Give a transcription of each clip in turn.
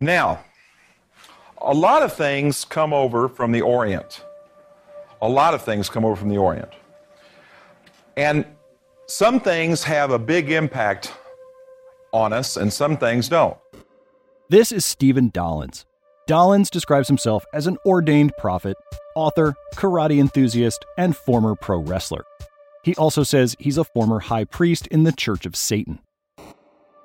Now, a lot of things come over from the Orient. A lot of things come over from the Orient. And some things have a big impact on us, and some things don't. This is Stephen Dollins. Dollins describes himself as an ordained prophet, author, karate enthusiast, and former pro wrestler. He also says he's a former high priest in the Church of Satan.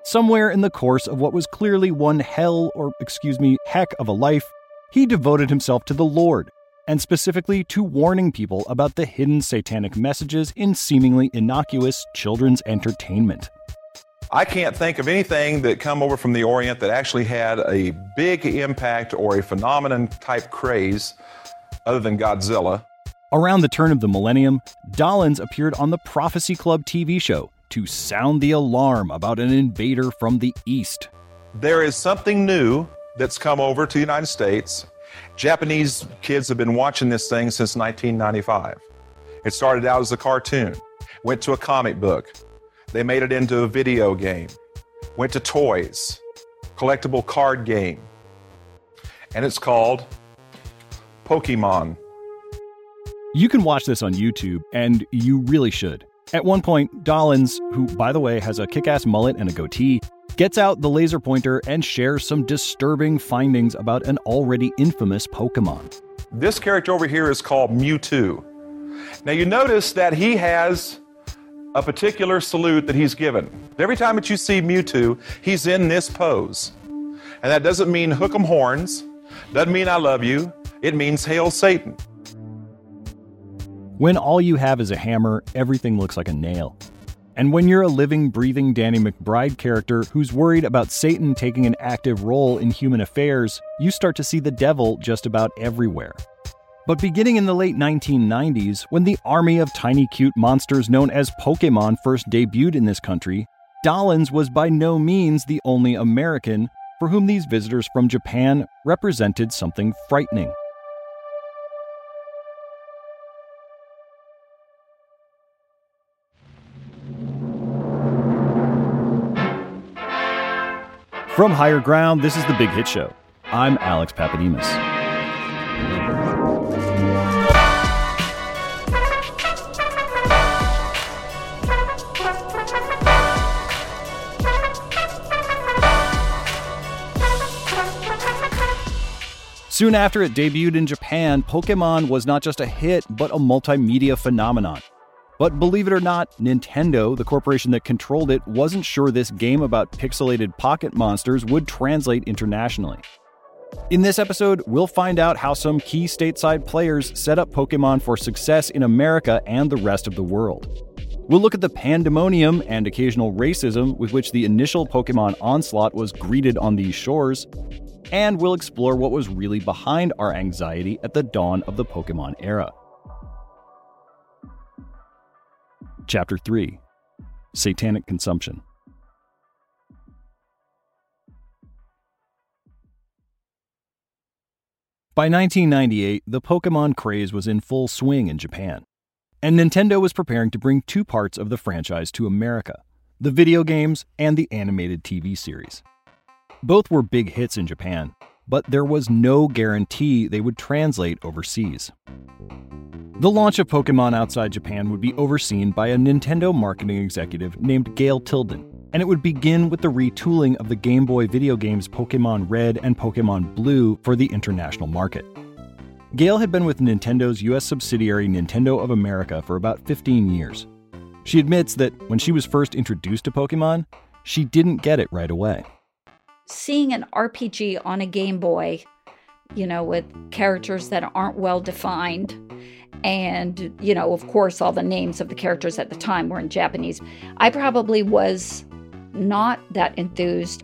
Somewhere in the course of what was clearly one hell, or excuse me, heck of a life, he devoted himself to the Lord, and specifically to warning people about the hidden satanic messages in seemingly innocuous children's entertainment. I can't think of anything that come over from the Orient that actually had a big impact or a phenomenon type craze other than Godzilla. Around the turn of the millennium, Dollins appeared on the Prophecy Club TV show to sound the alarm about an invader from the east. There is something new that's come over to the United States. Japanese kids have been watching this thing since 1995. It started out as a cartoon, went to a comic book, they made it into a video game, went to toys, collectible card game, and it's called Pokemon. You can watch this on YouTube, and you really should. At one point, Dollins, who, by the way, has a kick ass mullet and a goatee, gets out the laser pointer and shares some disturbing findings about an already infamous Pokemon. This character over here is called Mewtwo. Now, you notice that he has a particular salute that he's given. Every time that you see Mewtwo, he's in this pose. And that doesn't mean hook 'em horns, doesn't mean I love you, it means hail Satan. When all you have is a hammer, everything looks like a nail. And when you're a living, breathing Danny McBride character who's worried about Satan taking an active role in human affairs, you start to see the devil just about everywhere. But beginning in the late 1990s, when the army of tiny cute monsters known as Pokemon first debuted in this country, Dollins was by no means the only American for whom these visitors from Japan represented something frightening. From Higher Ground, this is The Big Hit Show. I'm Alex Pappademas. Soon after it debuted in Japan, Pokemon was not just a hit, but a multimedia phenomenon. But believe it or not, Nintendo, the corporation that controlled it, wasn't sure this game about pixelated pocket monsters would translate internationally. In this episode, we'll find out how some key stateside players set up Pokemon for success in America and the rest of the world. We'll look at the pandemonium and occasional racism with which the initial Pokemon onslaught was greeted on these shores, and we'll explore what was really behind our anxiety at the dawn of the Pokemon era. Chapter 3 Satanic Consumption. By 1998, the Pokemon craze was in full swing in Japan, and Nintendo was preparing to bring two parts of the franchise to America the video games and the animated TV series. Both were big hits in Japan, but there was no guarantee they would translate overseas. The launch of Pokemon outside Japan would be overseen by a Nintendo marketing executive named Gail Tilden, and it would begin with the retooling of the Game Boy video games Pokemon Red and Pokemon Blue for the international market. Gail had been with Nintendo's US subsidiary Nintendo of America for about 15 years. She admits that when she was first introduced to Pokemon, she didn't get it right away. Seeing an RPG on a Game Boy, you know, with characters that aren't well defined and you know of course all the names of the characters at the time were in japanese i probably was not that enthused.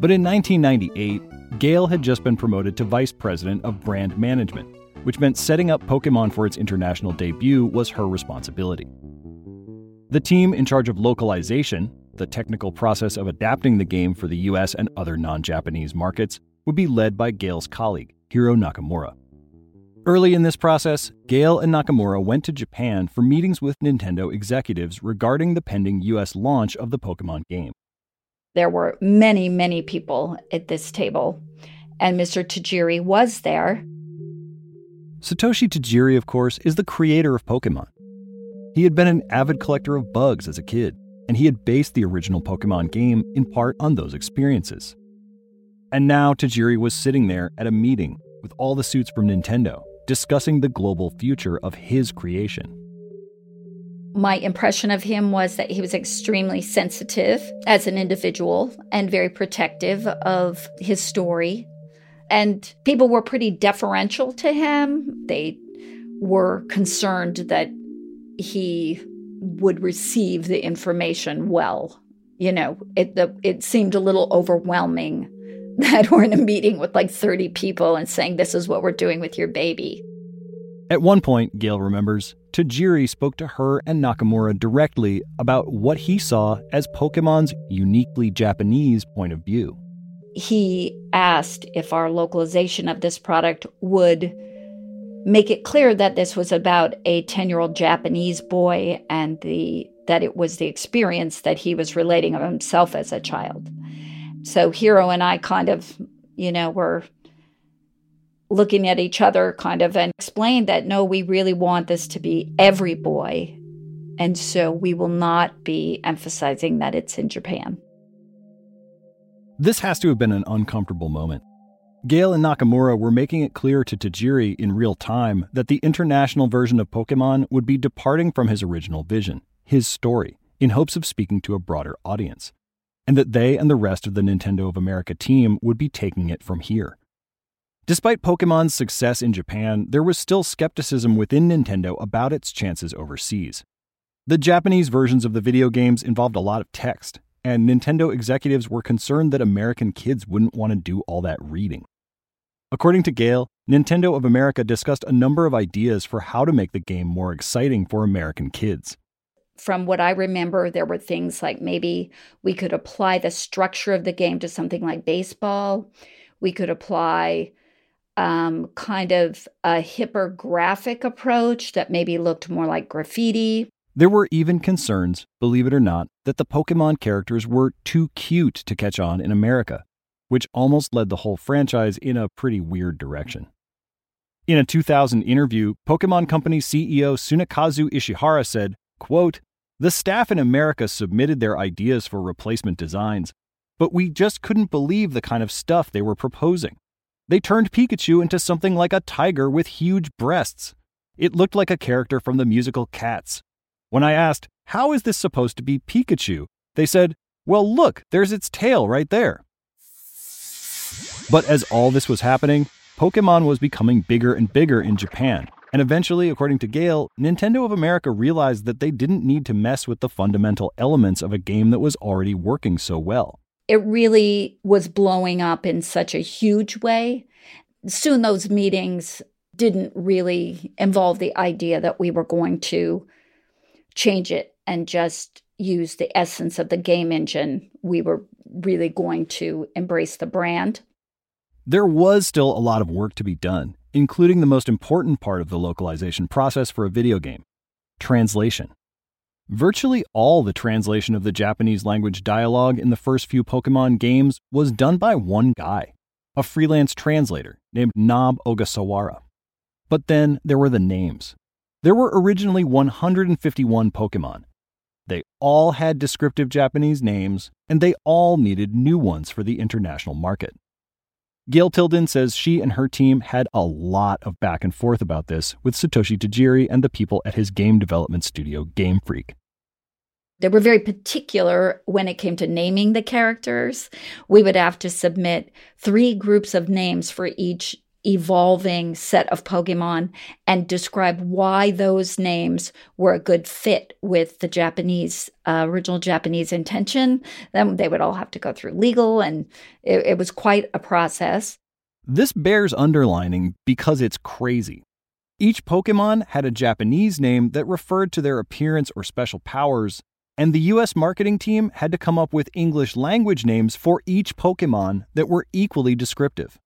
But in 1998 gail had just been promoted to vice president of brand management which meant setting up pokemon for its international debut was her responsibility. The team in charge of localization the technical process of adapting the game for the us and other non-japanese markets would be led by Gail's colleague hiro nakamura Early in this process, Gale and Nakamura went to Japan for meetings with Nintendo executives regarding the pending US launch of the Pokemon game. There were many, many people at this table, and Mr. Tajiri was there. Satoshi Tajiri, of course, is the creator of Pokemon. He had been an avid collector of bugs as a kid, and he had based the original Pokemon game in part on those experiences. And now Tajiri was sitting there at a meeting with all the suits from Nintendo, discussing the global future of his creation my impression of him was that he was extremely sensitive as an individual and very protective of his story. And people were pretty deferential to him. They were concerned that he would receive the information well. You know, it the, it seemed a little overwhelming that we're in a meeting with like 30 people and saying this is what we're doing with your baby. At one point, Gail remembers, Tajiri spoke to her and Nakamura directly about what he saw as Pokemon's uniquely Japanese point of view. He asked if our localization of this product would make it clear that this was about a 10 year old Japanese boy and the that it was the experience that he was relating of himself as a child. So Hiro and I kind of, you know, were looking at each other kind of and explained that no, we really want this to be every boy. And so we will not be emphasizing that it's in Japan. This has to have been an uncomfortable moment. Gail and Nakamura were making it clear to Tajiri in real time that the international version of Pokemon would be departing from his original vision, his story, in hopes of speaking to a broader audience, and that they and the rest of the Nintendo of America team would be taking it from here. Despite Pokemon's success in Japan, there was still skepticism within Nintendo about its chances overseas. The Japanese versions of the video games involved a lot of text, and Nintendo executives were concerned that American kids wouldn't want to do all that reading. According to Gail, Nintendo of America discussed a number of ideas for how to make the game more exciting for American kids. From what I remember, there were things like maybe we could apply the structure of the game to something like baseball. We could apply um, kind of a hipper graphic approach that maybe looked more like graffiti. There were even concerns, believe it or not, that the Pokemon characters were too cute to catch on in America, which almost led the whole franchise in a pretty weird direction. In a 2000 interview, Pokemon Company CEO Tsunekazu Ishihara said, quote, The staff in America submitted their ideas for replacement designs, but we just couldn't believe the kind of stuff they were proposing. They turned Pikachu into something like a tiger with huge breasts. It looked like a character from the musical Cats. When I asked, How is this supposed to be Pikachu? they said, Well, look, there's its tail right there. But as all this was happening, Pokemon was becoming bigger and bigger in Japan, and eventually, according to Gail, Nintendo of America realized that they didn't need to mess with the fundamental elements of a game that was already working so well it really was blowing up in such a huge way. Soon those meetings didn't really involve the idea that we were going to change it and just use the essence of the game engine. We were really going to embrace the brand. There was still a lot of work to be done, including the most important part of the localization process for a video game translation. Virtually all the translation of the Japanese language dialogue in the first few Pokemon games was done by one guy, a freelance translator named Nob Ogasawara. But then there were the names. There were originally 151 Pokemon. They all had descriptive Japanese names, and they all needed new ones for the international market. Gail Tilden says she and her team had a lot of back and forth about this with Satoshi Tajiri and the people at his game development studio, Game Freak. They were very particular when it came to naming the characters. We would have to submit three groups of names for each evolving set of Pokemon and describe why those names were a good fit with the Japanese, uh, original Japanese intention. Then they would all have to go through legal, and it, it was quite a process. This bears underlining because it's crazy. Each Pokemon had a Japanese name that referred to their appearance or special powers, and the US marketing team had to come up with English language names for each Pokemon that were equally descriptive.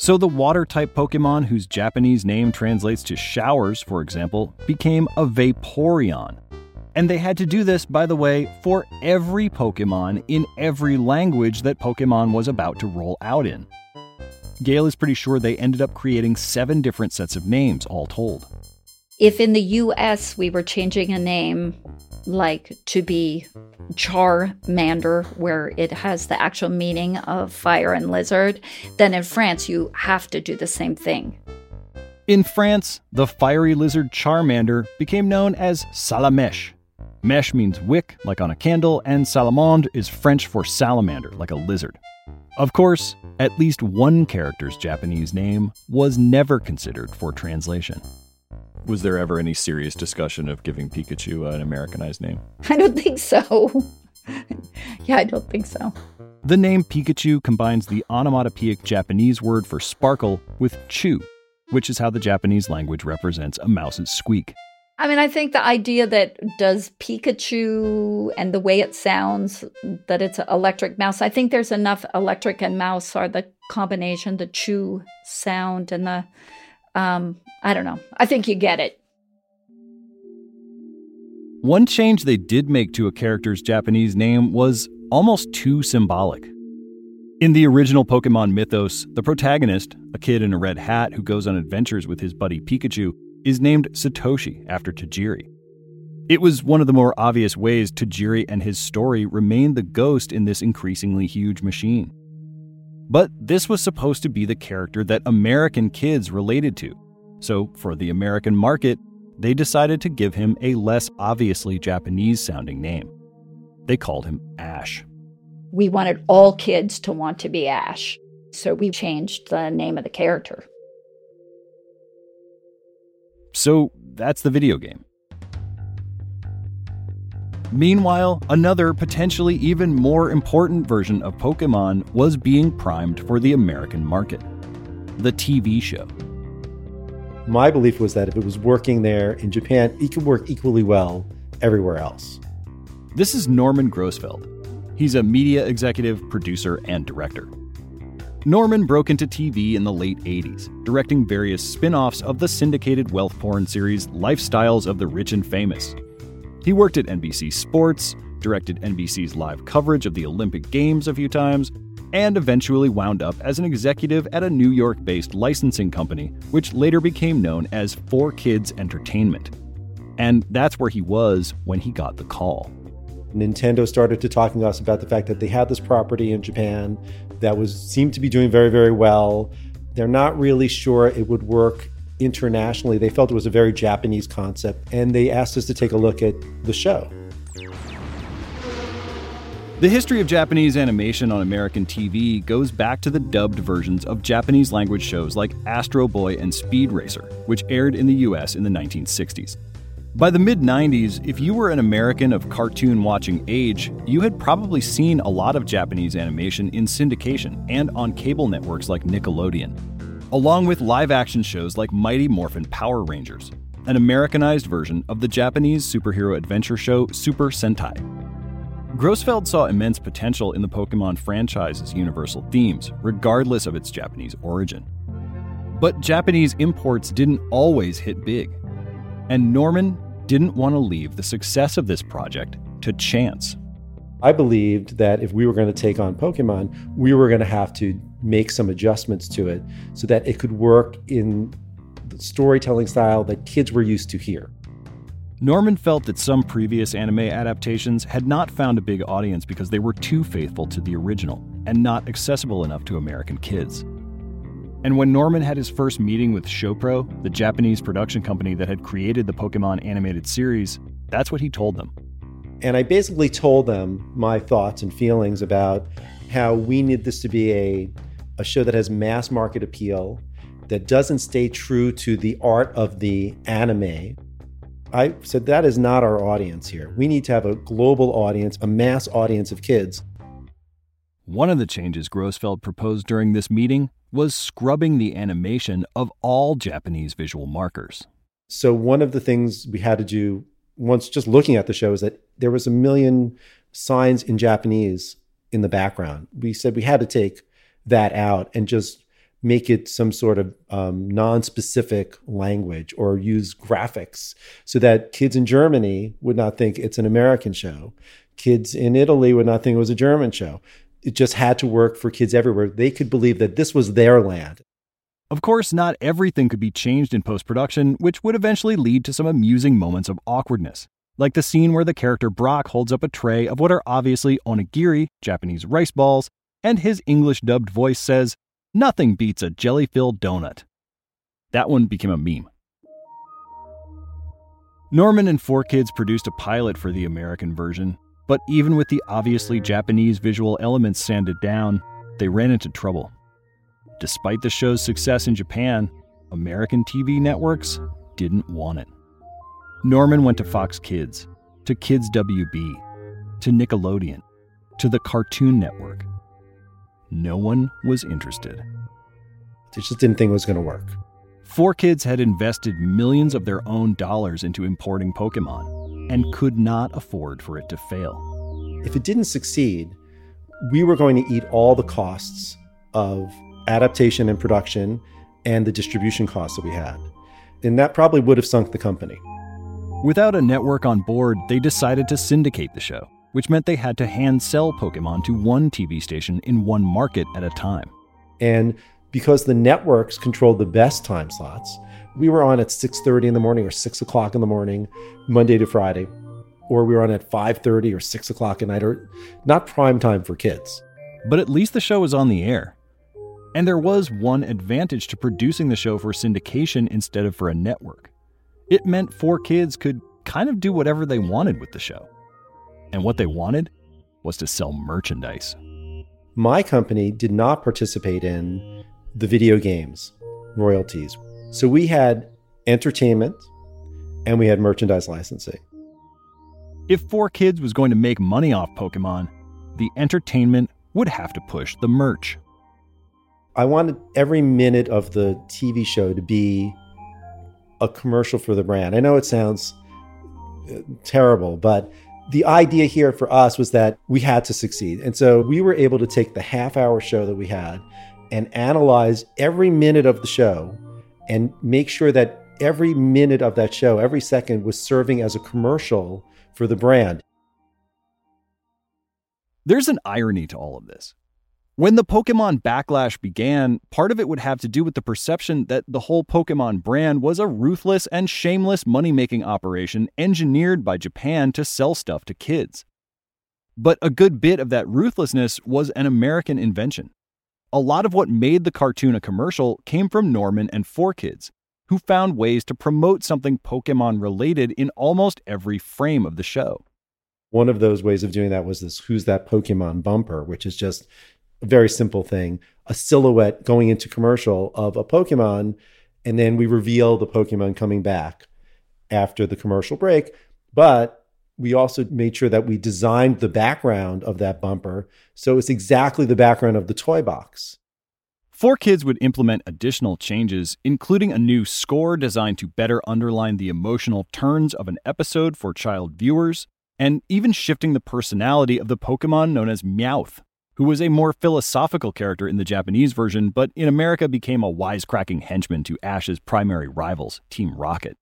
So the water type Pokemon, whose Japanese name translates to showers, for example, became a Vaporeon. And they had to do this, by the way, for every Pokemon in every language that Pokemon was about to roll out in. Gail is pretty sure they ended up creating seven different sets of names, all told. If in the US we were changing a name like to be Charmander, where it has the actual meaning of fire and lizard, then in France you have to do the same thing. In France, the fiery lizard Charmander became known as Salamèche. Mèche means wick, like on a candle, and salamandre is French for salamander, like a lizard. Of course, at least one character's Japanese name was never considered for translation. Was there ever any serious discussion of giving Pikachu an Americanized name? I don't think so. yeah, I don't think so. The name Pikachu combines the onomatopoeic Japanese word for sparkle with chu, which is how the Japanese language represents a mouse's squeak. I mean, I think the idea that does Pikachu and the way it sounds, that it's an electric mouse, I think there's enough electric and mouse are the combination, the chu sound and the, um, I don't know. I think you get it. One change they did make to a character's Japanese name was almost too symbolic. In the original Pokemon mythos, the protagonist, a kid in a red hat who goes on adventures with his buddy Pikachu, is named Satoshi after Tajiri. It was one of the more obvious ways Tajiri and his story remained the ghost in this increasingly huge machine. But this was supposed to be the character that American kids related to. So, for the American market, they decided to give him a less obviously Japanese sounding name. They called him Ash. We wanted all kids to want to be Ash, so we changed the name of the character. So that's the video game. Meanwhile, another potentially even more important version of Pokemon was being primed for the American market the TV show. My belief was that if it was working there in Japan, it could work equally well everywhere else. This is Norman Grossfeld. He's a media executive, producer, and director. Norman broke into TV in the late 80s, directing various spin offs of the syndicated wealth porn series Lifestyles of the Rich and Famous. He worked at NBC Sports, directed NBC's live coverage of the Olympic Games a few times, and eventually wound up as an executive at a New York based licensing company, which later became known as 4Kids Entertainment. And that's where he was when he got the call. Nintendo started to talking to us about the fact that they had this property in Japan that was seemed to be doing very very well. They're not really sure it would work internationally. They felt it was a very Japanese concept and they asked us to take a look at the show. The history of Japanese animation on American TV goes back to the dubbed versions of Japanese language shows like Astro Boy and Speed Racer, which aired in the US in the 1960s. By the mid 90s, if you were an American of cartoon watching age, you had probably seen a lot of Japanese animation in syndication and on cable networks like Nickelodeon, along with live action shows like Mighty Morphin Power Rangers, an Americanized version of the Japanese superhero adventure show Super Sentai. Grossfeld saw immense potential in the Pokemon franchise's universal themes, regardless of its Japanese origin. But Japanese imports didn't always hit big. And Norman didn't want to leave the success of this project to chance. I believed that if we were going to take on Pokemon, we were going to have to make some adjustments to it so that it could work in the storytelling style that kids were used to here. Norman felt that some previous anime adaptations had not found a big audience because they were too faithful to the original and not accessible enough to American kids. And when Norman had his first meeting with ShoPro, the Japanese production company that had created the Pokemon animated series, that's what he told them. And I basically told them my thoughts and feelings about how we need this to be a, a show that has mass market appeal, that doesn't stay true to the art of the anime. I said that is not our audience here. We need to have a global audience, a mass audience of kids. One of the changes Grossfeld proposed during this meeting was scrubbing the animation of all Japanese visual markers. So, one of the things we had to do once just looking at the show is that there was a million signs in Japanese in the background. We said we had to take that out and just make it some sort of um, non-specific language or use graphics so that kids in Germany would not think it's an American show. Kids in Italy would not think it was a German show. It just had to work for kids everywhere. They could believe that this was their land. Of course, not everything could be changed in post production, which would eventually lead to some amusing moments of awkwardness, like the scene where the character Brock holds up a tray of what are obviously onigiri, Japanese rice balls, and his English dubbed voice says, Nothing beats a jelly filled donut. That one became a meme. Norman and Four Kids produced a pilot for the American version, but even with the obviously Japanese visual elements sanded down, they ran into trouble. Despite the show's success in Japan, American TV networks didn't want it. Norman went to Fox Kids, to Kids WB, to Nickelodeon, to the Cartoon Network. No one was interested. They just didn't think it was going to work. Four Kids had invested millions of their own dollars into importing Pokemon and could not afford for it to fail. If it didn't succeed, we were going to eat all the costs of adaptation and production and the distribution costs that we had. And that probably would have sunk the company. Without a network on board, they decided to syndicate the show, which meant they had to hand sell Pokemon to one TV station in one market at a time. And because the networks controlled the best time slots, we were on at 6.30 in the morning or 6 o'clock in the morning, Monday to Friday, or we were on at 5.30 or 6 o'clock at night, or not prime time for kids. But at least the show was on the air. And there was one advantage to producing the show for syndication instead of for a network. It meant four kids could kind of do whatever they wanted with the show. And what they wanted was to sell merchandise. My company did not participate in the video games royalties. So we had entertainment and we had merchandise licensing. If Four Kids was going to make money off Pokemon, the entertainment would have to push the merch. I wanted every minute of the TV show to be a commercial for the brand. I know it sounds uh, terrible, but the idea here for us was that we had to succeed. And so we were able to take the half hour show that we had and analyze every minute of the show and make sure that every minute of that show, every second was serving as a commercial for the brand. There's an irony to all of this. When the Pokemon backlash began, part of it would have to do with the perception that the whole Pokemon brand was a ruthless and shameless money making operation engineered by Japan to sell stuff to kids. But a good bit of that ruthlessness was an American invention. A lot of what made the cartoon a commercial came from Norman and Four Kids, who found ways to promote something Pokemon related in almost every frame of the show. One of those ways of doing that was this Who's That Pokemon bumper, which is just a very simple thing a silhouette going into commercial of a Pokemon, and then we reveal the Pokemon coming back after the commercial break. But we also made sure that we designed the background of that bumper so it's exactly the background of the toy box. Four Kids would implement additional changes, including a new score designed to better underline the emotional turns of an episode for child viewers, and even shifting the personality of the Pokemon known as Meowth who was a more philosophical character in the Japanese version, but in America became a wisecracking henchman to Ash's primary rivals, Team Rocket.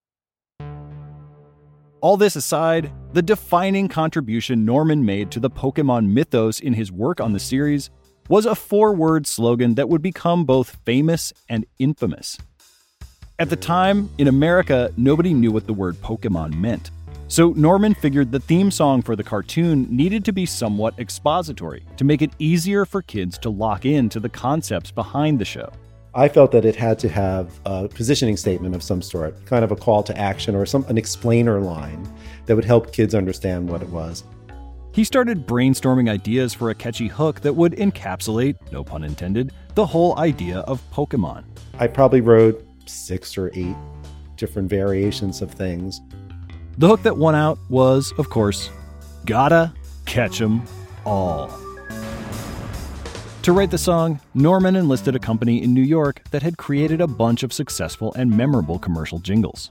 All this aside, the defining contribution Norman made to the Pokemon mythos in his work on the series was a four word slogan that would become both famous and infamous. At the time, in America, nobody knew what the word Pokemon meant. So Norman figured the theme song for the cartoon needed to be somewhat expository to make it easier for kids to lock in to the concepts behind the show. I felt that it had to have a positioning statement of some sort, kind of a call to action or some an explainer line that would help kids understand what it was. He started brainstorming ideas for a catchy hook that would encapsulate, no pun intended, the whole idea of Pokemon. I probably wrote six or eight different variations of things the hook that won out was, of course, Gotta Catch 'em All. To write the song, Norman enlisted a company in New York that had created a bunch of successful and memorable commercial jingles.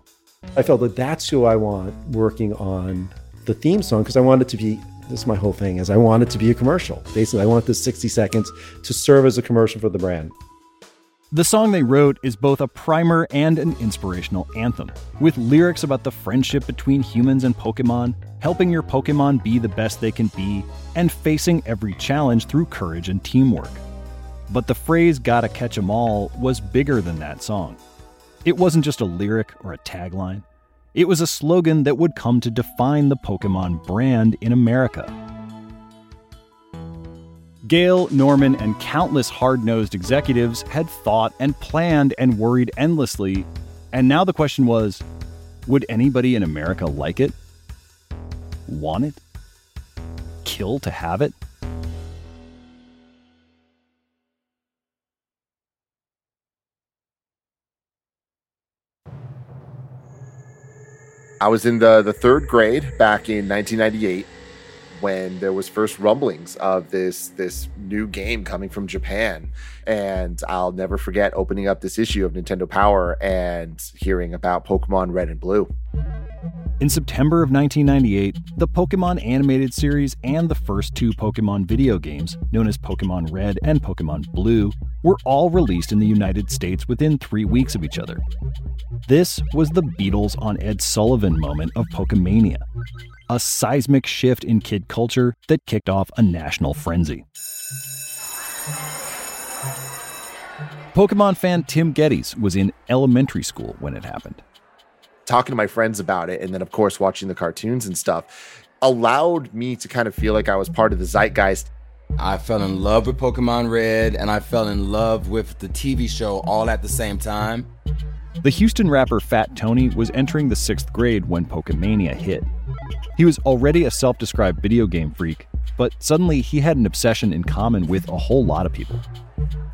I felt that that's who I want working on the theme song because I want it to be this is my whole thing is I want it to be a commercial. Basically, I want this 60 seconds to serve as a commercial for the brand. The song they wrote is both a primer and an inspirational anthem, with lyrics about the friendship between humans and Pokemon, helping your Pokemon be the best they can be, and facing every challenge through courage and teamwork. But the phrase gotta catch 'em all was bigger than that song. It wasn't just a lyric or a tagline, it was a slogan that would come to define the Pokemon brand in America. Gail, Norman, and countless hard nosed executives had thought and planned and worried endlessly, and now the question was would anybody in America like it? Want it? Kill to have it? I was in the, the third grade back in 1998 when there was first rumblings of this this new game coming from Japan and I'll never forget opening up this issue of Nintendo Power and hearing about Pokemon Red and Blue. In September of 1998, the Pokemon animated series and the first two Pokemon video games, known as Pokemon Red and Pokemon Blue, were all released in the United States within three weeks of each other. This was the Beatles on Ed Sullivan moment of Pokemania, a seismic shift in kid culture that kicked off a national frenzy. Pokemon fan Tim Gettys was in elementary school when it happened. Talking to my friends about it, and then, of course, watching the cartoons and stuff, allowed me to kind of feel like I was part of the zeitgeist. I fell in love with Pokemon Red, and I fell in love with the TV show all at the same time. The Houston rapper Fat Tony was entering the sixth grade when Pokemania hit. He was already a self described video game freak, but suddenly he had an obsession in common with a whole lot of people.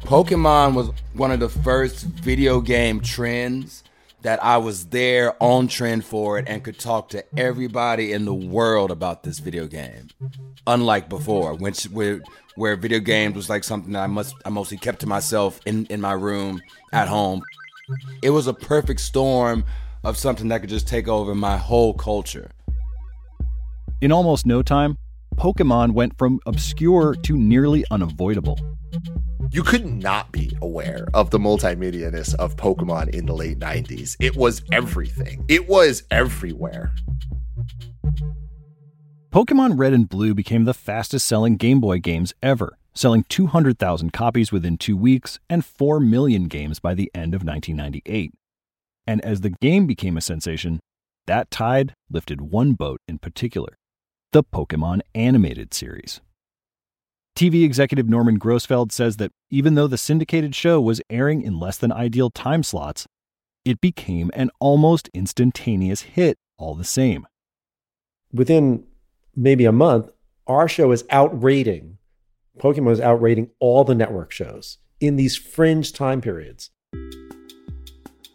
Pokemon was one of the first video game trends that I was there on trend for it and could talk to everybody in the world about this video game. Unlike before, which where, where video games was like something that I must I mostly kept to myself in, in my room at home. It was a perfect storm of something that could just take over my whole culture. In almost no time, Pokemon went from obscure to nearly unavoidable. You could not be aware of the multimedia-ness of Pokemon in the late 90s. It was everything. It was everywhere. Pokemon Red and Blue became the fastest selling Game Boy games ever, selling 200,000 copies within two weeks and 4 million games by the end of 1998. And as the game became a sensation, that tide lifted one boat in particular the Pokemon animated series. TV executive Norman Grossfeld says that even though the syndicated show was airing in less than ideal time slots, it became an almost instantaneous hit all the same. Within maybe a month, our show is outrating, Pokemon is outrating all the network shows in these fringe time periods.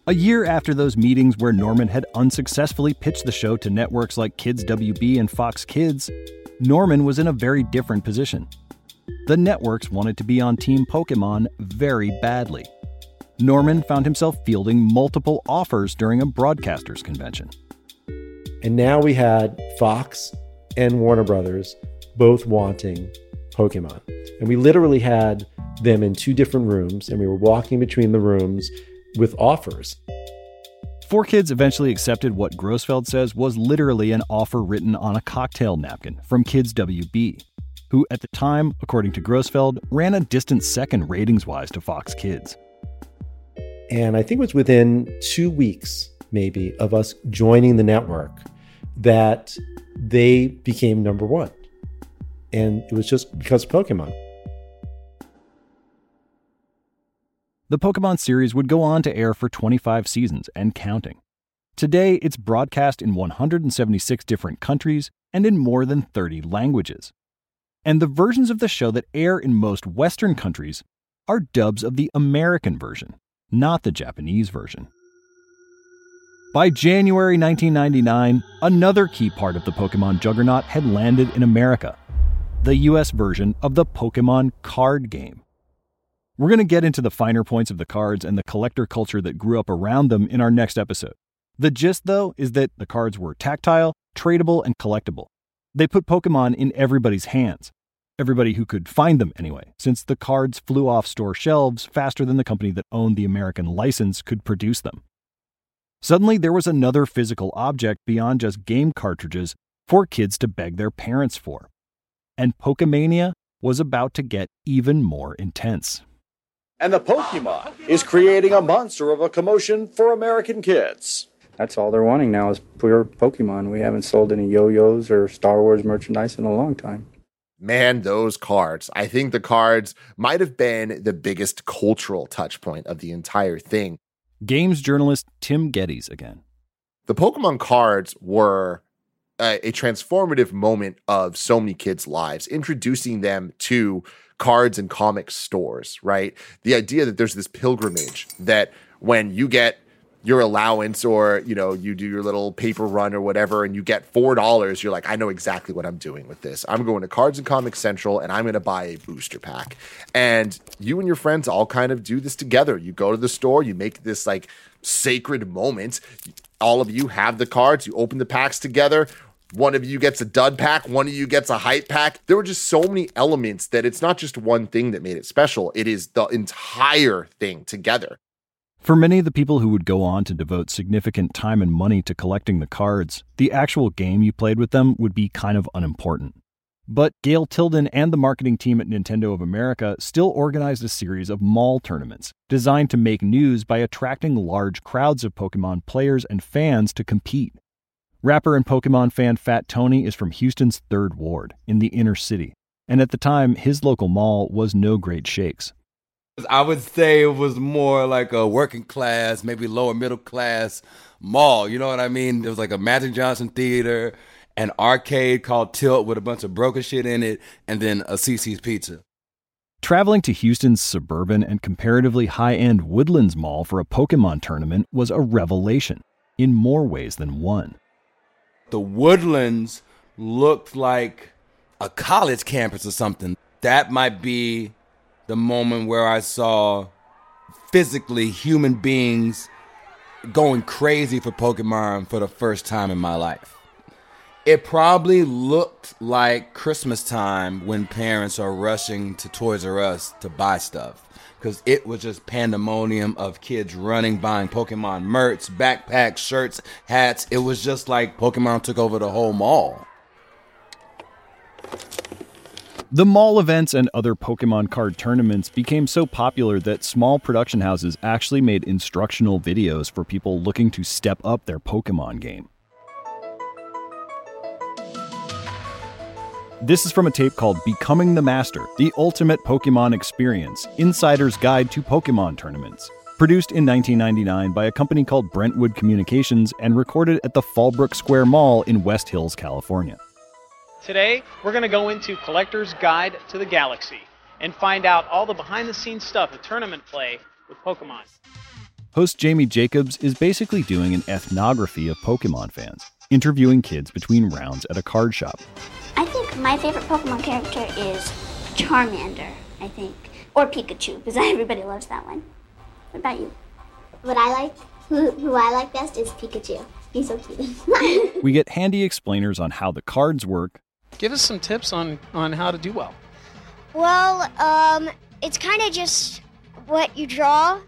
A year after those meetings where Norman had unsuccessfully pitched the show to networks like Kids WB and Fox Kids, Norman was in a very different position. The networks wanted to be on Team Pokemon very badly. Norman found himself fielding multiple offers during a broadcasters convention. And now we had Fox and Warner Brothers both wanting Pokemon. And we literally had them in two different rooms, and we were walking between the rooms with offers. 4Kids eventually accepted what Grossfeld says was literally an offer written on a cocktail napkin from Kids WB, who at the time, according to Grossfeld, ran a distant second ratings wise to Fox Kids. And I think it was within two weeks, maybe, of us joining the network that they became number one. And it was just because of Pokemon. The Pokemon series would go on to air for 25 seasons and counting. Today, it's broadcast in 176 different countries and in more than 30 languages. And the versions of the show that air in most Western countries are dubs of the American version, not the Japanese version. By January 1999, another key part of the Pokemon juggernaut had landed in America the US version of the Pokemon card game. We're going to get into the finer points of the cards and the collector culture that grew up around them in our next episode. The gist, though, is that the cards were tactile, tradable, and collectible. They put Pokemon in everybody's hands. Everybody who could find them, anyway, since the cards flew off store shelves faster than the company that owned the American license could produce them. Suddenly, there was another physical object beyond just game cartridges for kids to beg their parents for. And Pokemania was about to get even more intense. And the Pokemon is creating a monster of a commotion for American kids. That's all they're wanting now is pure Pokemon. We haven't sold any yo-yos or Star Wars merchandise in a long time. Man, those cards. I think the cards might have been the biggest cultural touch point of the entire thing. Games journalist Tim Gettys again. The Pokemon cards were a, transformative moment of so many kids' lives, introducing them to cards and comic stores, right? The idea that there's this pilgrimage that when you get your allowance or you know you do your little paper run or whatever and you get four dollars you're like i know exactly what i'm doing with this. I'm going to cards and comics central and i'm going to buy a booster pack. And you and your friends all kind of do this together. You go to the store you make this like sacred moment. All of you have the cards you open the packs together one of you gets a dud pack, one of you gets a hype pack. There were just so many elements that it's not just one thing that made it special. It is the entire thing together. For many of the people who would go on to devote significant time and money to collecting the cards, the actual game you played with them would be kind of unimportant. But Gail Tilden and the marketing team at Nintendo of America still organized a series of mall tournaments designed to make news by attracting large crowds of Pokemon players and fans to compete. Rapper and Pokemon fan Fat Tony is from Houston's 3rd Ward in the inner city, and at the time, his local mall was no great shakes. I would say it was more like a working class, maybe lower middle class mall. You know what I mean? There was like a Magic Johnson theater, an arcade called Tilt with a bunch of broken shit in it, and then a Cici's Pizza. Traveling to Houston's suburban and comparatively high end Woodlands Mall for a Pokemon tournament was a revelation in more ways than one. The Woodlands looked like a college campus or something. That might be the moment where I saw physically human beings going crazy for Pokemon for the first time in my life. It probably looked like Christmas time when parents are rushing to Toys R Us to buy stuff. Because it was just pandemonium of kids running, buying Pokemon merch, backpacks, shirts, hats. It was just like Pokemon took over the whole mall. The mall events and other Pokemon card tournaments became so popular that small production houses actually made instructional videos for people looking to step up their Pokemon game. This is from a tape called Becoming the Master The Ultimate Pokemon Experience Insider's Guide to Pokemon Tournaments. Produced in 1999 by a company called Brentwood Communications and recorded at the Fallbrook Square Mall in West Hills, California. Today, we're going to go into Collector's Guide to the Galaxy and find out all the behind the scenes stuff of tournament play with Pokemon. Host Jamie Jacobs is basically doing an ethnography of Pokemon fans, interviewing kids between rounds at a card shop. I think my favorite Pokemon character is Charmander, I think. Or Pikachu, because everybody loves that one. What about you? What I like, who, who I like best is Pikachu. He's so cute. we get handy explainers on how the cards work, Give us some tips on, on how to do well. Well, um, it's kind of just what you draw,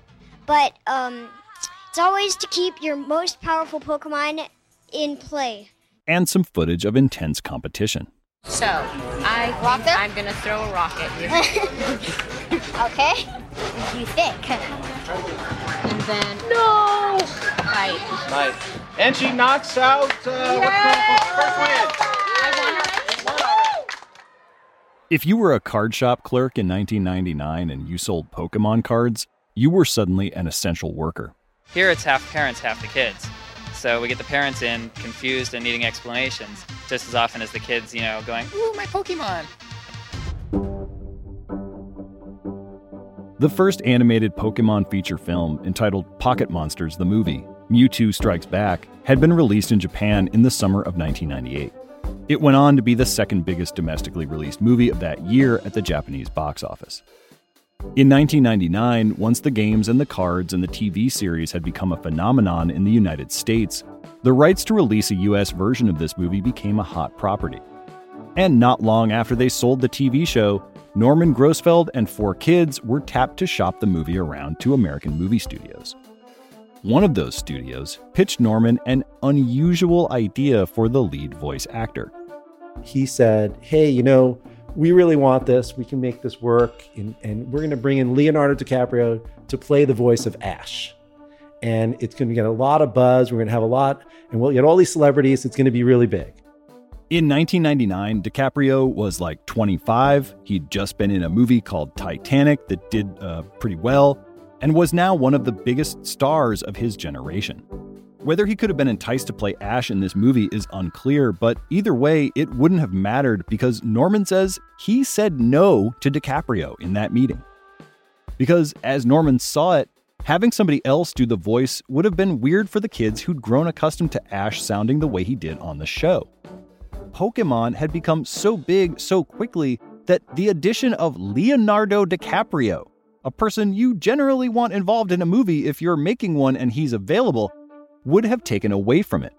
but um, it's always to keep your most powerful Pokemon in play. And some footage of intense competition. So, I rocket? I'm gonna throw a rock at you. okay. You think? And then no. Right. Nice. And she knocks out uh, first win. If you were a card shop clerk in 1999 and you sold Pokemon cards, you were suddenly an essential worker. Here it's half parents, half the kids. So we get the parents in confused and needing explanations just as often as the kids, you know, going, Ooh, my Pokemon. The first animated Pokemon feature film, entitled Pocket Monsters the Movie, Mewtwo Strikes Back, had been released in Japan in the summer of 1998. It went on to be the second biggest domestically released movie of that year at the Japanese box office. In 1999, once the games and the cards and the TV series had become a phenomenon in the United States, the rights to release a US version of this movie became a hot property. And not long after they sold the TV show, Norman Grossfeld and four kids were tapped to shop the movie around to American movie studios. One of those studios pitched Norman an unusual idea for the lead voice actor. He said, Hey, you know, we really want this. We can make this work. And, and we're going to bring in Leonardo DiCaprio to play the voice of Ash. And it's going to get a lot of buzz. We're going to have a lot, and we'll get all these celebrities. It's going to be really big. In 1999, DiCaprio was like 25. He'd just been in a movie called Titanic that did uh, pretty well and was now one of the biggest stars of his generation. Whether he could have been enticed to play Ash in this movie is unclear, but either way, it wouldn't have mattered because Norman says he said no to DiCaprio in that meeting. Because as Norman saw it, having somebody else do the voice would have been weird for the kids who'd grown accustomed to Ash sounding the way he did on the show. Pokemon had become so big so quickly that the addition of Leonardo DiCaprio, a person you generally want involved in a movie if you're making one and he's available, would have taken away from it.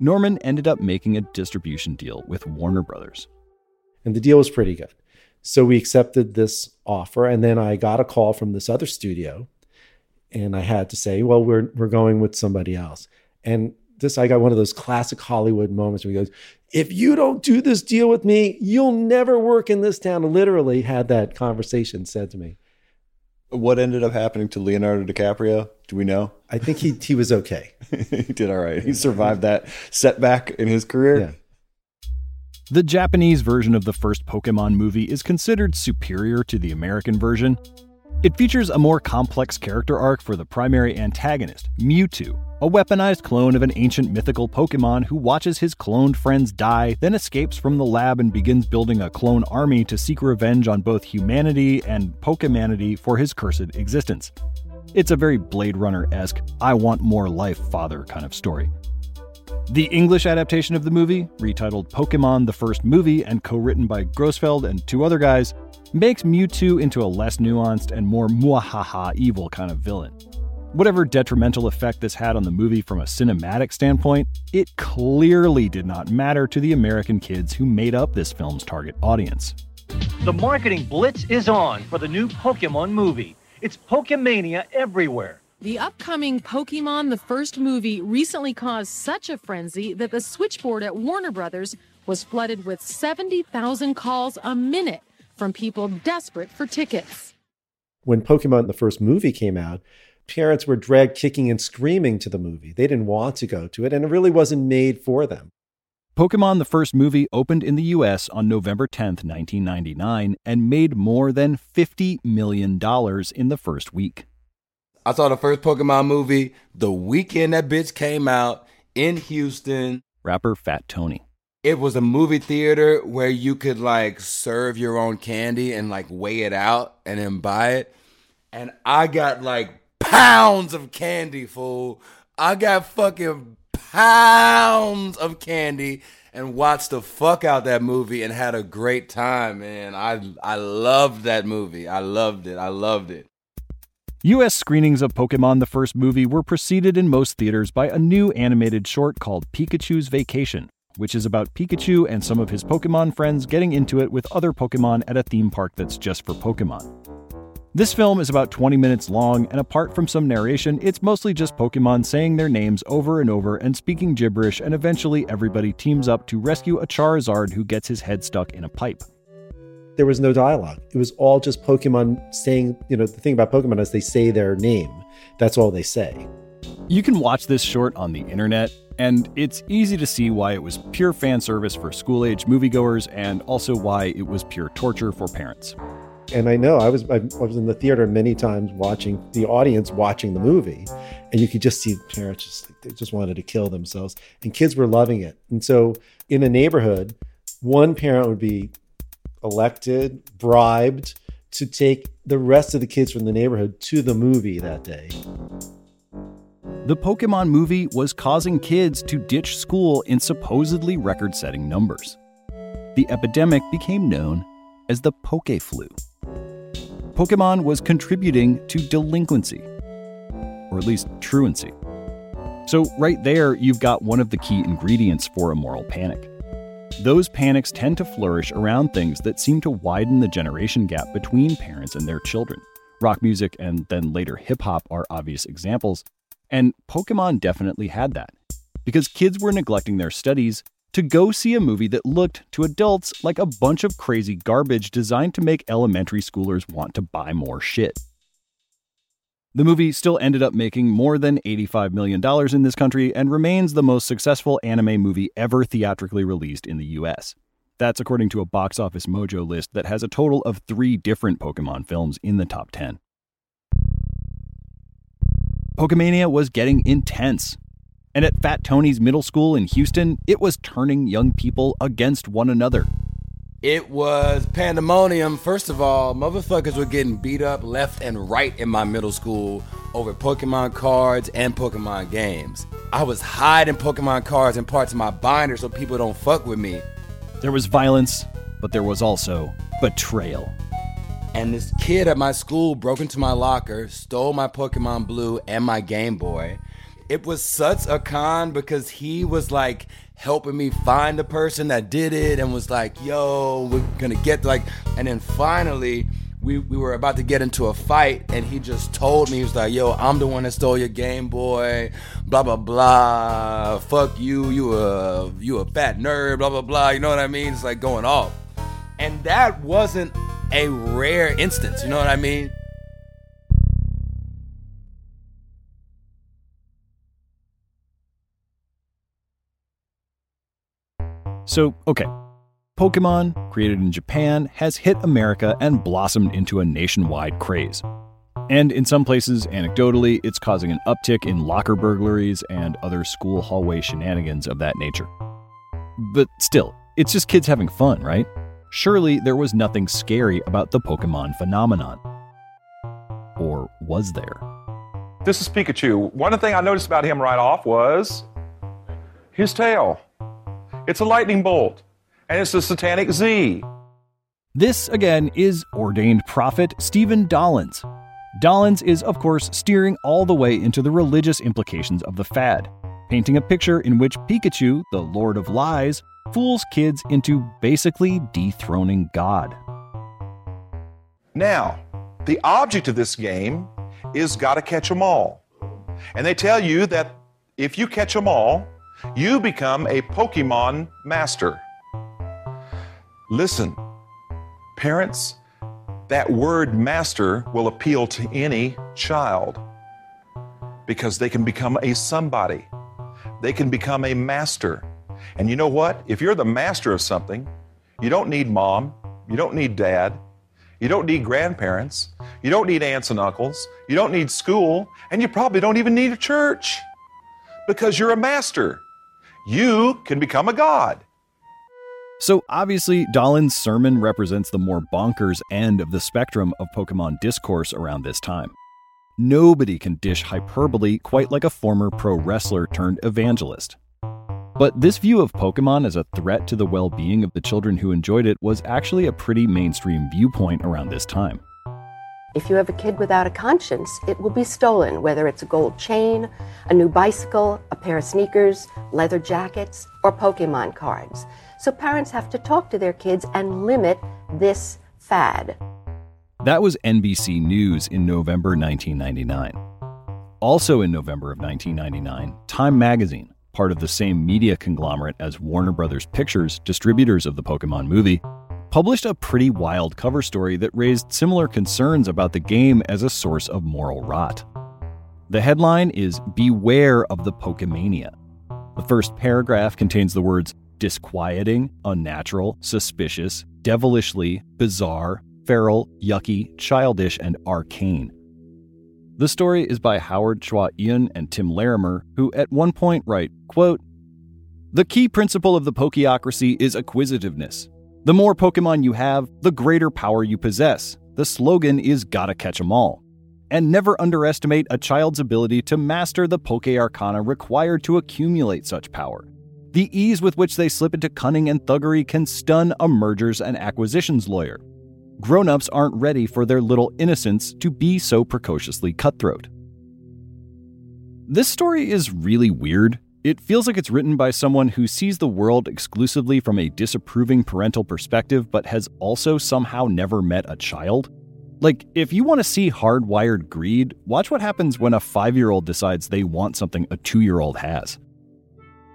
Norman ended up making a distribution deal with Warner Brothers. And the deal was pretty good. So we accepted this offer. And then I got a call from this other studio. And I had to say, well, we're, we're going with somebody else. And this, I got one of those classic Hollywood moments where he goes, if you don't do this deal with me, you'll never work in this town. Literally had that conversation said to me. What ended up happening to Leonardo DiCaprio? Do we know? I think he he was okay. he did all right. He survived that setback in his career. Yeah. The Japanese version of the first Pokemon movie is considered superior to the American version. It features a more complex character arc for the primary antagonist, Mewtwo, a weaponized clone of an ancient mythical Pokemon who watches his cloned friends die, then escapes from the lab and begins building a clone army to seek revenge on both humanity and Pokemanity for his cursed existence. It's a very Blade Runner esque, I want more life, father kind of story. The English adaptation of the movie, retitled Pokemon the First Movie and co written by Grossfeld and two other guys, makes Mewtwo into a less nuanced and more muahaha evil kind of villain. Whatever detrimental effect this had on the movie from a cinematic standpoint, it clearly did not matter to the American kids who made up this film's target audience. The marketing blitz is on for the new Pokemon movie. It's Pokemania everywhere. The upcoming Pokemon the First movie recently caused such a frenzy that the switchboard at Warner Brothers was flooded with 70,000 calls a minute from people desperate for tickets. When Pokemon the first movie came out, parents were dragged kicking and screaming to the movie. They didn't want to go to it, and it really wasn't made for them. Pokemon the first movie opened in the US on November 10, 1999, and made more than $50 million in the first week. I saw the first Pokemon movie the weekend that bitch came out in Houston. Rapper Fat Tony. It was a movie theater where you could like serve your own candy and like weigh it out and then buy it. And I got like pounds of candy, fool. I got fucking pounds of candy and watched the fuck out that movie and had a great time, man. I I loved that movie. I loved it. I loved it. US screenings of Pokemon the first movie were preceded in most theaters by a new animated short called Pikachu's Vacation, which is about Pikachu and some of his Pokemon friends getting into it with other Pokemon at a theme park that's just for Pokemon. This film is about 20 minutes long, and apart from some narration, it's mostly just Pokemon saying their names over and over and speaking gibberish, and eventually everybody teams up to rescue a Charizard who gets his head stuck in a pipe. There was no dialogue. It was all just Pokemon saying, you know, the thing about Pokemon is they say their name. That's all they say. You can watch this short on the internet, and it's easy to see why it was pure fan service for school age moviegoers and also why it was pure torture for parents. And I know I was I was in the theater many times watching the audience watching the movie, and you could just see parents just they just wanted to kill themselves, and kids were loving it. And so in a neighborhood, one parent would be elected, bribed to take the rest of the kids from the neighborhood to the movie that day. The Pokemon movie was causing kids to ditch school in supposedly record setting numbers. The epidemic became known as the Poke Flu. Pokemon was contributing to delinquency, or at least truancy. So, right there, you've got one of the key ingredients for a moral panic. those panics tend to flourish around things that seem to widen the generation gap between parents and their children. Rock music and then later hip hop are obvious examples, and Pokemon definitely had that. Because kids were neglecting their studies to go see a movie that looked to adults like a bunch of crazy garbage designed to make elementary schoolers want to buy more shit. The movie still ended up making more than $85 million in this country and remains the most successful anime movie ever theatrically released in the US. That's according to a box office mojo list that has a total of three different Pokemon films in the top 10. Pokemania was getting intense. And at Fat Tony's middle school in Houston, it was turning young people against one another. It was pandemonium. First of all, motherfuckers were getting beat up left and right in my middle school over Pokemon cards and Pokemon games. I was hiding Pokemon cards in parts of my binder so people don't fuck with me. There was violence, but there was also betrayal. And this kid at my school broke into my locker, stole my Pokemon Blue and my Game Boy. It was such a con because he was like helping me find the person that did it and was like, yo, we're gonna get like, and then finally, we, we were about to get into a fight and he just told me he was like yo i'm the one that stole your game boy blah blah blah. Fuck you you a you a fat nerd blah blah blah. You know what i mean? It's like going off. And that wasn't a rare instance you know what i mean So, okay. Pokemon, created in Japan, has hit America and blossomed into a nationwide craze. And in some places, anecdotally, it's causing an uptick in locker burglaries and other school hallway shenanigans of that nature. But still, it's just kids having fun, right? Surely there was nothing scary about the Pokemon phenomenon. Or was there? This is Pikachu. One thing I noticed about him right off was his tail. It's a lightning bolt, and it's a satanic Z. This, again, is ordained prophet Stephen Dollins. Dollins is, of course, steering all the way into the religious implications of the fad, painting a picture in which Pikachu, the Lord of Lies, fools kids into basically dethroning God. Now, the object of this game is gotta catch 'em all. And they tell you that if you catch 'em all, you become a Pokemon master. Listen, parents, that word master will appeal to any child because they can become a somebody. They can become a master. And you know what? If you're the master of something, you don't need mom, you don't need dad, you don't need grandparents, you don't need aunts and uncles, you don't need school, and you probably don't even need a church because you're a master. You can become a god. So obviously, Dollins' sermon represents the more bonkers end of the spectrum of Pokemon discourse around this time. Nobody can dish hyperbole quite like a former pro wrestler turned evangelist. But this view of Pokemon as a threat to the well being of the children who enjoyed it was actually a pretty mainstream viewpoint around this time. If you have a kid without a conscience, it will be stolen, whether it's a gold chain, a new bicycle, a pair of sneakers, leather jackets, or Pokemon cards. So parents have to talk to their kids and limit this fad. That was NBC News in November 1999. Also in November of 1999, Time Magazine, part of the same media conglomerate as Warner Brothers Pictures, distributors of the Pokemon movie, published a pretty wild cover story that raised similar concerns about the game as a source of moral rot. The headline is Beware of the Pokemania. The first paragraph contains the words disquieting, unnatural, suspicious, devilishly, bizarre, feral, yucky, childish, and arcane. The story is by Howard Chua Ian and Tim Larimer, who at one point write, quote, The key principle of the Pokeocracy is acquisitiveness. The more Pokemon you have, the greater power you possess. The slogan is Gotta Catch 'em All. And never underestimate a child's ability to master the Poke Arcana required to accumulate such power. The ease with which they slip into cunning and thuggery can stun a mergers and acquisitions lawyer. Grown ups aren't ready for their little innocents to be so precociously cutthroat. This story is really weird It feels like it's written by someone who sees the world exclusively from a disapproving parental perspective, but has also somehow never met a child. Like, if you want to see hardwired greed, watch what happens when a five year old decides they want something a two year old has.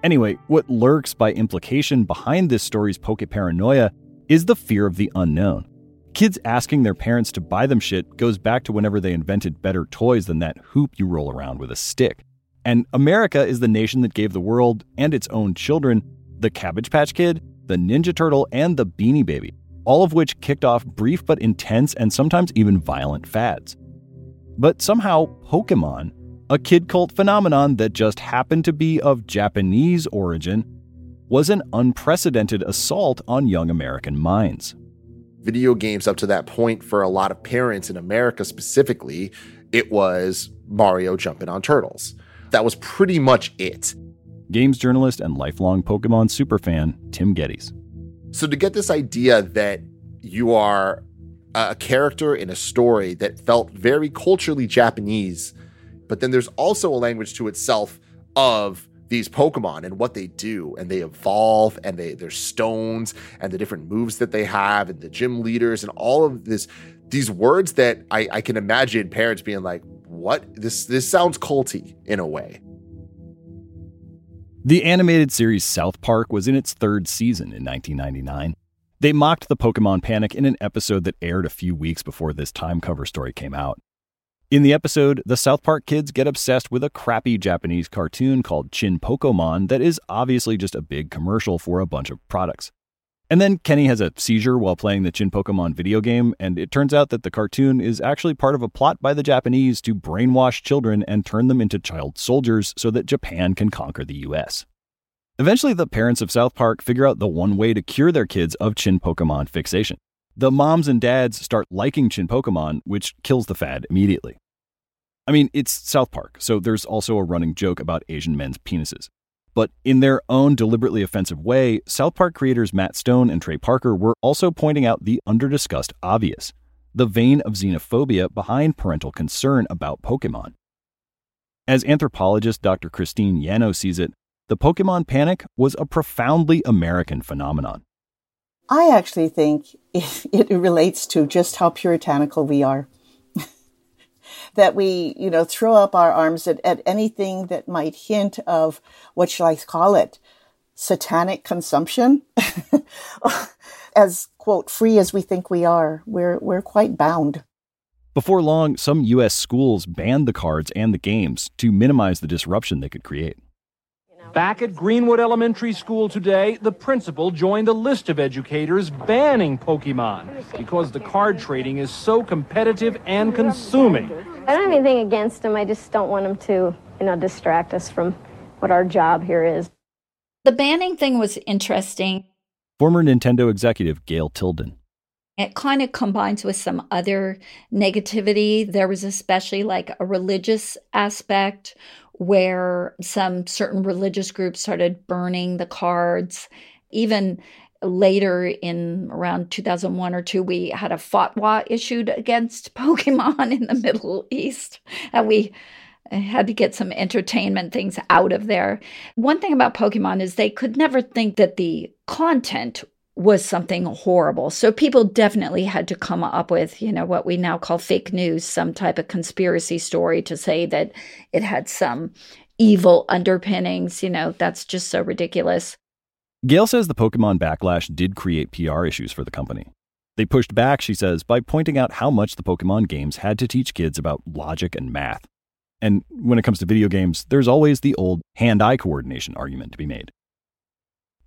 Anyway, what lurks by implication behind this story's poke paranoia is the fear of the unknown. Kids asking their parents to buy them shit goes back to whenever they invented better toys than that hoop you roll around with a stick. And America is the nation that gave the world and its own children the Cabbage Patch Kid, the Ninja Turtle, and the Beanie Baby, all of which kicked off brief but intense and sometimes even violent fads. But somehow, Pokemon, a kid cult phenomenon that just happened to be of Japanese origin, was an unprecedented assault on young American minds. Video games up to that point, for a lot of parents in America specifically, it was Mario jumping on turtles. That was pretty much it. Games journalist and lifelong Pokemon superfan Tim Gettys. So, to get this idea that you are a character in a story that felt very culturally Japanese, but then there's also a language to itself of these Pokemon and what they do, and they evolve, and they there's stones and the different moves that they have, and the gym leaders, and all of this, these words that I, I can imagine parents being like, "What? This this sounds culty in a way." The animated series South Park was in its third season in 1999. They mocked the Pokemon panic in an episode that aired a few weeks before this time cover story came out. In the episode, the South Park kids get obsessed with a crappy Japanese cartoon called Chin Pokemon that is obviously just a big commercial for a bunch of products. And then Kenny has a seizure while playing the Chin Pokemon video game, and it turns out that the cartoon is actually part of a plot by the Japanese to brainwash children and turn them into child soldiers so that Japan can conquer the US. Eventually, the parents of South Park figure out the one way to cure their kids of Chin Pokemon fixation the moms and dads start liking Chin Pokemon, which kills the fad immediately. I mean, it's South Park, so there's also a running joke about Asian men's penises. But in their own deliberately offensive way, South Park creators Matt Stone and Trey Parker were also pointing out the underdiscussed obvious the vein of xenophobia behind parental concern about Pokemon. As anthropologist Dr. Christine Yano sees it, the Pokemon panic was a profoundly American phenomenon. I actually think it, it relates to just how puritanical we are. That we, you know, throw up our arms at, at anything that might hint of what shall I call it? Satanic consumption. as quote, free as we think we are, we're, we're quite bound. Before long, some U.S. schools banned the cards and the games to minimize the disruption they could create. Back at Greenwood Elementary School today, the principal joined a list of educators banning Pokemon because the card trading is so competitive and consuming. I don't have anything against them. I just don't want them to, you know, distract us from what our job here is. The banning thing was interesting. Former Nintendo executive Gail Tilden. It kind of combines with some other negativity. There was especially like a religious aspect where some certain religious groups started burning the cards. Even later in around 2001 or 2 we had a fatwa issued against pokemon in the middle east and we had to get some entertainment things out of there one thing about pokemon is they could never think that the content was something horrible. So people definitely had to come up with, you know, what we now call fake news, some type of conspiracy story to say that it had some evil underpinnings. You know, that's just so ridiculous. Gail says the Pokemon backlash did create PR issues for the company. They pushed back, she says, by pointing out how much the Pokemon games had to teach kids about logic and math. And when it comes to video games, there's always the old hand eye coordination argument to be made.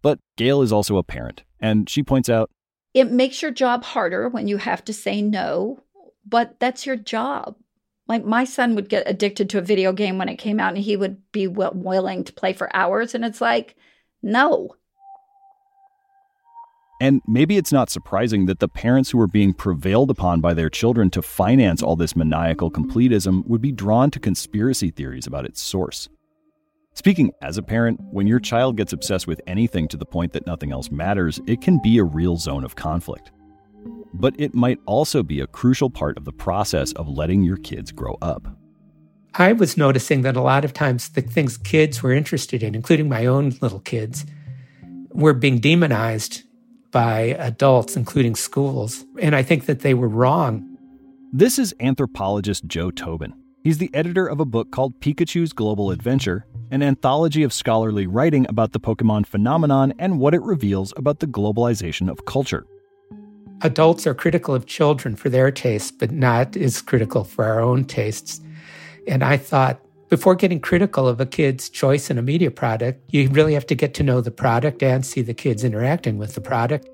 But Gail is also a parent, and she points out it makes your job harder when you have to say no, but that's your job. Like my son would get addicted to a video game when it came out, and he would be willing to play for hours. And it's like, no. And maybe it's not surprising that the parents who were being prevailed upon by their children to finance all this maniacal completism would be drawn to conspiracy theories about its source. Speaking as a parent, when your child gets obsessed with anything to the point that nothing else matters, it can be a real zone of conflict. But it might also be a crucial part of the process of letting your kids grow up. I was noticing that a lot of times the things kids were interested in, including my own little kids, were being demonized by adults, including schools. And I think that they were wrong. This is anthropologist Joe Tobin. He's the editor of a book called Pikachu's Global Adventure, an anthology of scholarly writing about the Pokemon phenomenon and what it reveals about the globalization of culture. Adults are critical of children for their tastes, but not as critical for our own tastes. And I thought, before getting critical of a kid's choice in a media product, you really have to get to know the product and see the kids interacting with the product.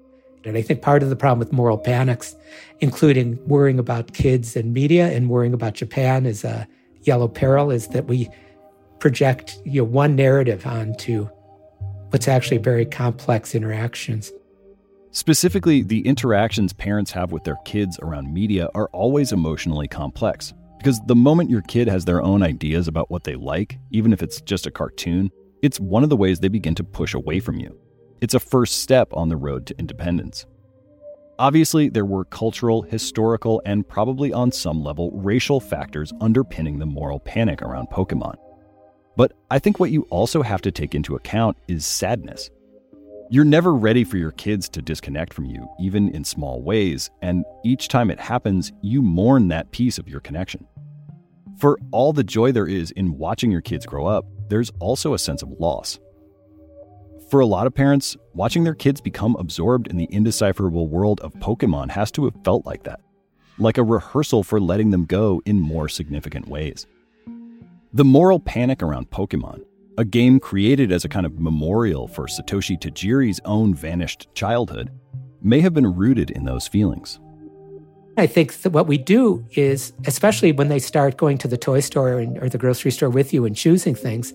And I think part of the problem with moral panics, including worrying about kids and media and worrying about Japan as a yellow peril, is that we project you know, one narrative onto what's actually very complex interactions. Specifically, the interactions parents have with their kids around media are always emotionally complex. Because the moment your kid has their own ideas about what they like, even if it's just a cartoon, it's one of the ways they begin to push away from you. It's a first step on the road to independence. Obviously, there were cultural, historical, and probably on some level racial factors underpinning the moral panic around Pokemon. But I think what you also have to take into account is sadness. You're never ready for your kids to disconnect from you, even in small ways, and each time it happens, you mourn that piece of your connection. For all the joy there is in watching your kids grow up, there's also a sense of loss. For a lot of parents, watching their kids become absorbed in the indecipherable world of Pokemon has to have felt like that, like a rehearsal for letting them go in more significant ways. The moral panic around Pokemon, a game created as a kind of memorial for Satoshi Tajiri's own vanished childhood, may have been rooted in those feelings. I think that what we do is, especially when they start going to the toy store and, or the grocery store with you and choosing things,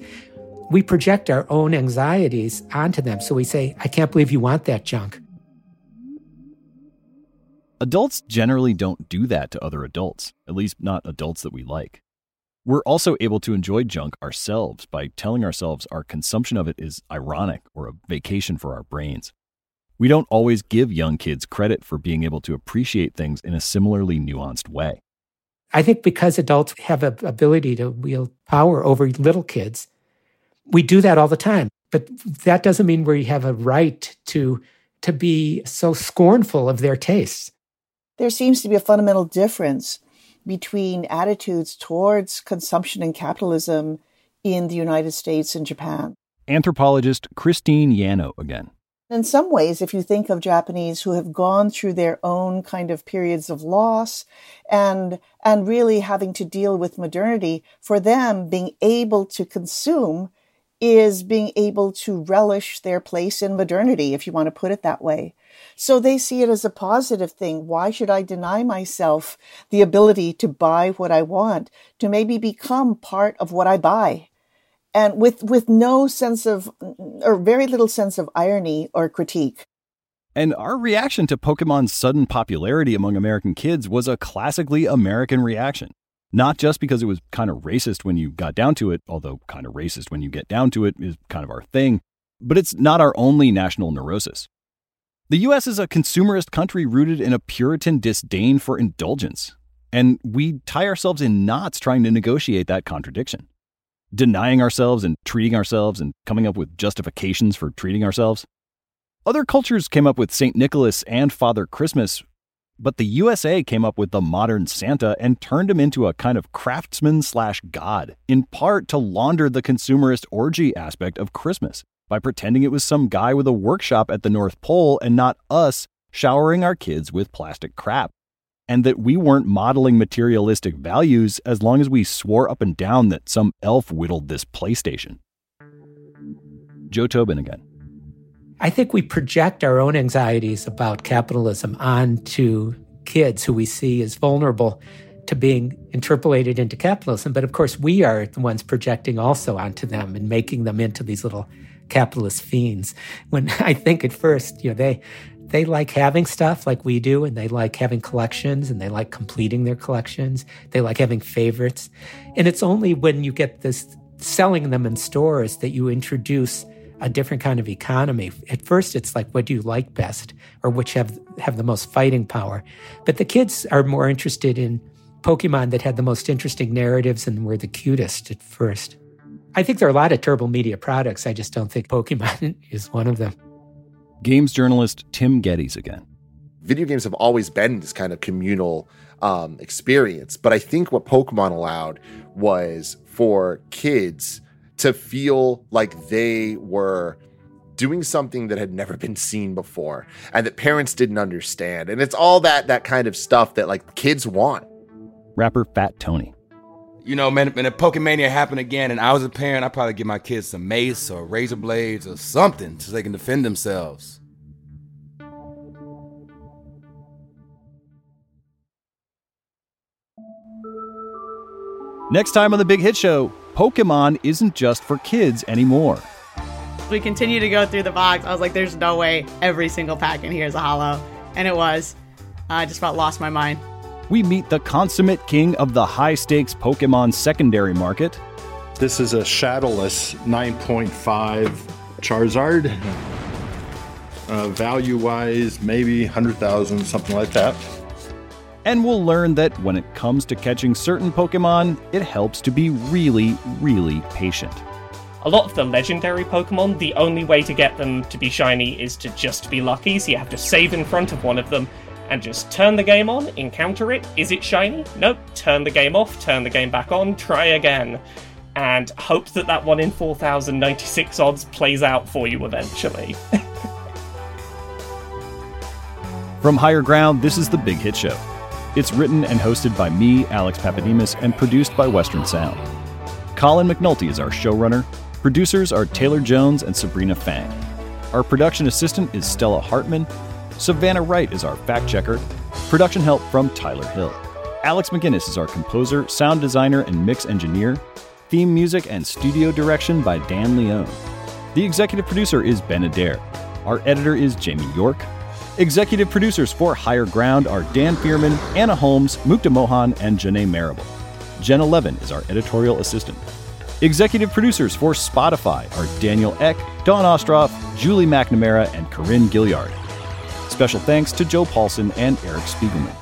we project our own anxieties onto them. So we say, I can't believe you want that junk. Adults generally don't do that to other adults, at least not adults that we like. We're also able to enjoy junk ourselves by telling ourselves our consumption of it is ironic or a vacation for our brains. We don't always give young kids credit for being able to appreciate things in a similarly nuanced way. I think because adults have an ability to wield power over little kids, we do that all the time. But that doesn't mean we have a right to, to be so scornful of their tastes. There seems to be a fundamental difference between attitudes towards consumption and capitalism in the United States and Japan. Anthropologist Christine Yano again. In some ways, if you think of Japanese who have gone through their own kind of periods of loss and, and really having to deal with modernity, for them, being able to consume is being able to relish their place in modernity, if you want to put it that way. So they see it as a positive thing. Why should I deny myself the ability to buy what I want, to maybe become part of what I buy? and with with no sense of or very little sense of irony or critique. And our reaction to Pokemon's sudden popularity among American kids was a classically American reaction. Not just because it was kind of racist when you got down to it, although kind of racist when you get down to it is kind of our thing, but it's not our only national neurosis. The US is a consumerist country rooted in a Puritan disdain for indulgence, and we tie ourselves in knots trying to negotiate that contradiction denying ourselves and treating ourselves and coming up with justifications for treating ourselves. Other cultures came up with St. Nicholas and Father Christmas, but the USA came up with the modern Santa and turned him into a kind of craftsman slash god, in part to launder the consumerist orgy aspect of Christmas by pretending it was some guy with a workshop at the North Pole and not us showering our kids with plastic crap and that we weren't modeling materialistic values as long as we swore up and down that some elf whittled this PlayStation. Joe Tobin again. I think we project our own anxieties about capitalism onto kids who we see as vulnerable to being interpellated into capitalism. But of course, we are the ones projecting also onto them and making them into these little capitalist fiends. When I think at first, you know, they they like having stuff like we do, and they like having collections, and they like completing their collections. They like having favorites. And it's only when you get this selling them in stores that you introduce a different kind of economy. At first, it's like, what do you like best, or which have have the most fighting power? But the kids are more interested in Pokemon that had the most interesting narratives and were the cutest at first. I think there are a lot of Turbo Media products. I just don't think Pokemon is one of them. Games journalist Tim Gettys again. Video games have always been this kind of communal um, experience, but I think what Pokemon allowed was for kids to feel like they were doing something that had never been seen before and that parents didn't understand. And it's all that that kind of stuff that like kids want. Rapper Fat Tony. You know, man, when a Pokemania happened again and I was a parent, I'd probably give my kids some mace or razor blades or something so they can defend themselves. Next time on the Big Hit Show, Pokemon isn't just for kids anymore. We continue to go through the box. I was like, there's no way every single pack in here is a holo. And it was. I just about lost my mind. We meet the consummate king of the high stakes Pokemon secondary market. This is a shadowless 9.5 Charizard. Uh, value wise, maybe 100,000, something like that. And we'll learn that when it comes to catching certain Pokemon, it helps to be really, really patient. A lot of the legendary Pokemon, the only way to get them to be shiny is to just be lucky, so you have to save in front of one of them and just turn the game on, encounter it. Is it shiny? Nope. Turn the game off, turn the game back on, try again. And hope that that 1 in 4096 odds plays out for you eventually. From Higher Ground, this is The Big Hit Show. It's written and hosted by me, Alex Pappademas, and produced by Western Sound. Colin McNulty is our showrunner. Producers are Taylor Jones and Sabrina Fang. Our production assistant is Stella Hartmann. Savannah Wright is our fact checker. Production help from Tyler Hill. Alex MacInnis is our composer, sound designer, and mix engineer. Theme music and studio direction by Dan Leone. The executive producer is Ben Adair. Our editor is Jamie York. Executive producers for Higher Ground are Dan Fierman, Anna Holmes, Mukta Mohan, and Janae Marable. Jen Levin is our editorial assistant. Executive producers for Spotify are Daniel Ek, Dawn Ostroff, Julie McNamara, and Corinne Gilliard. Special thanks to Joe Paulson and Eric Spiegelman.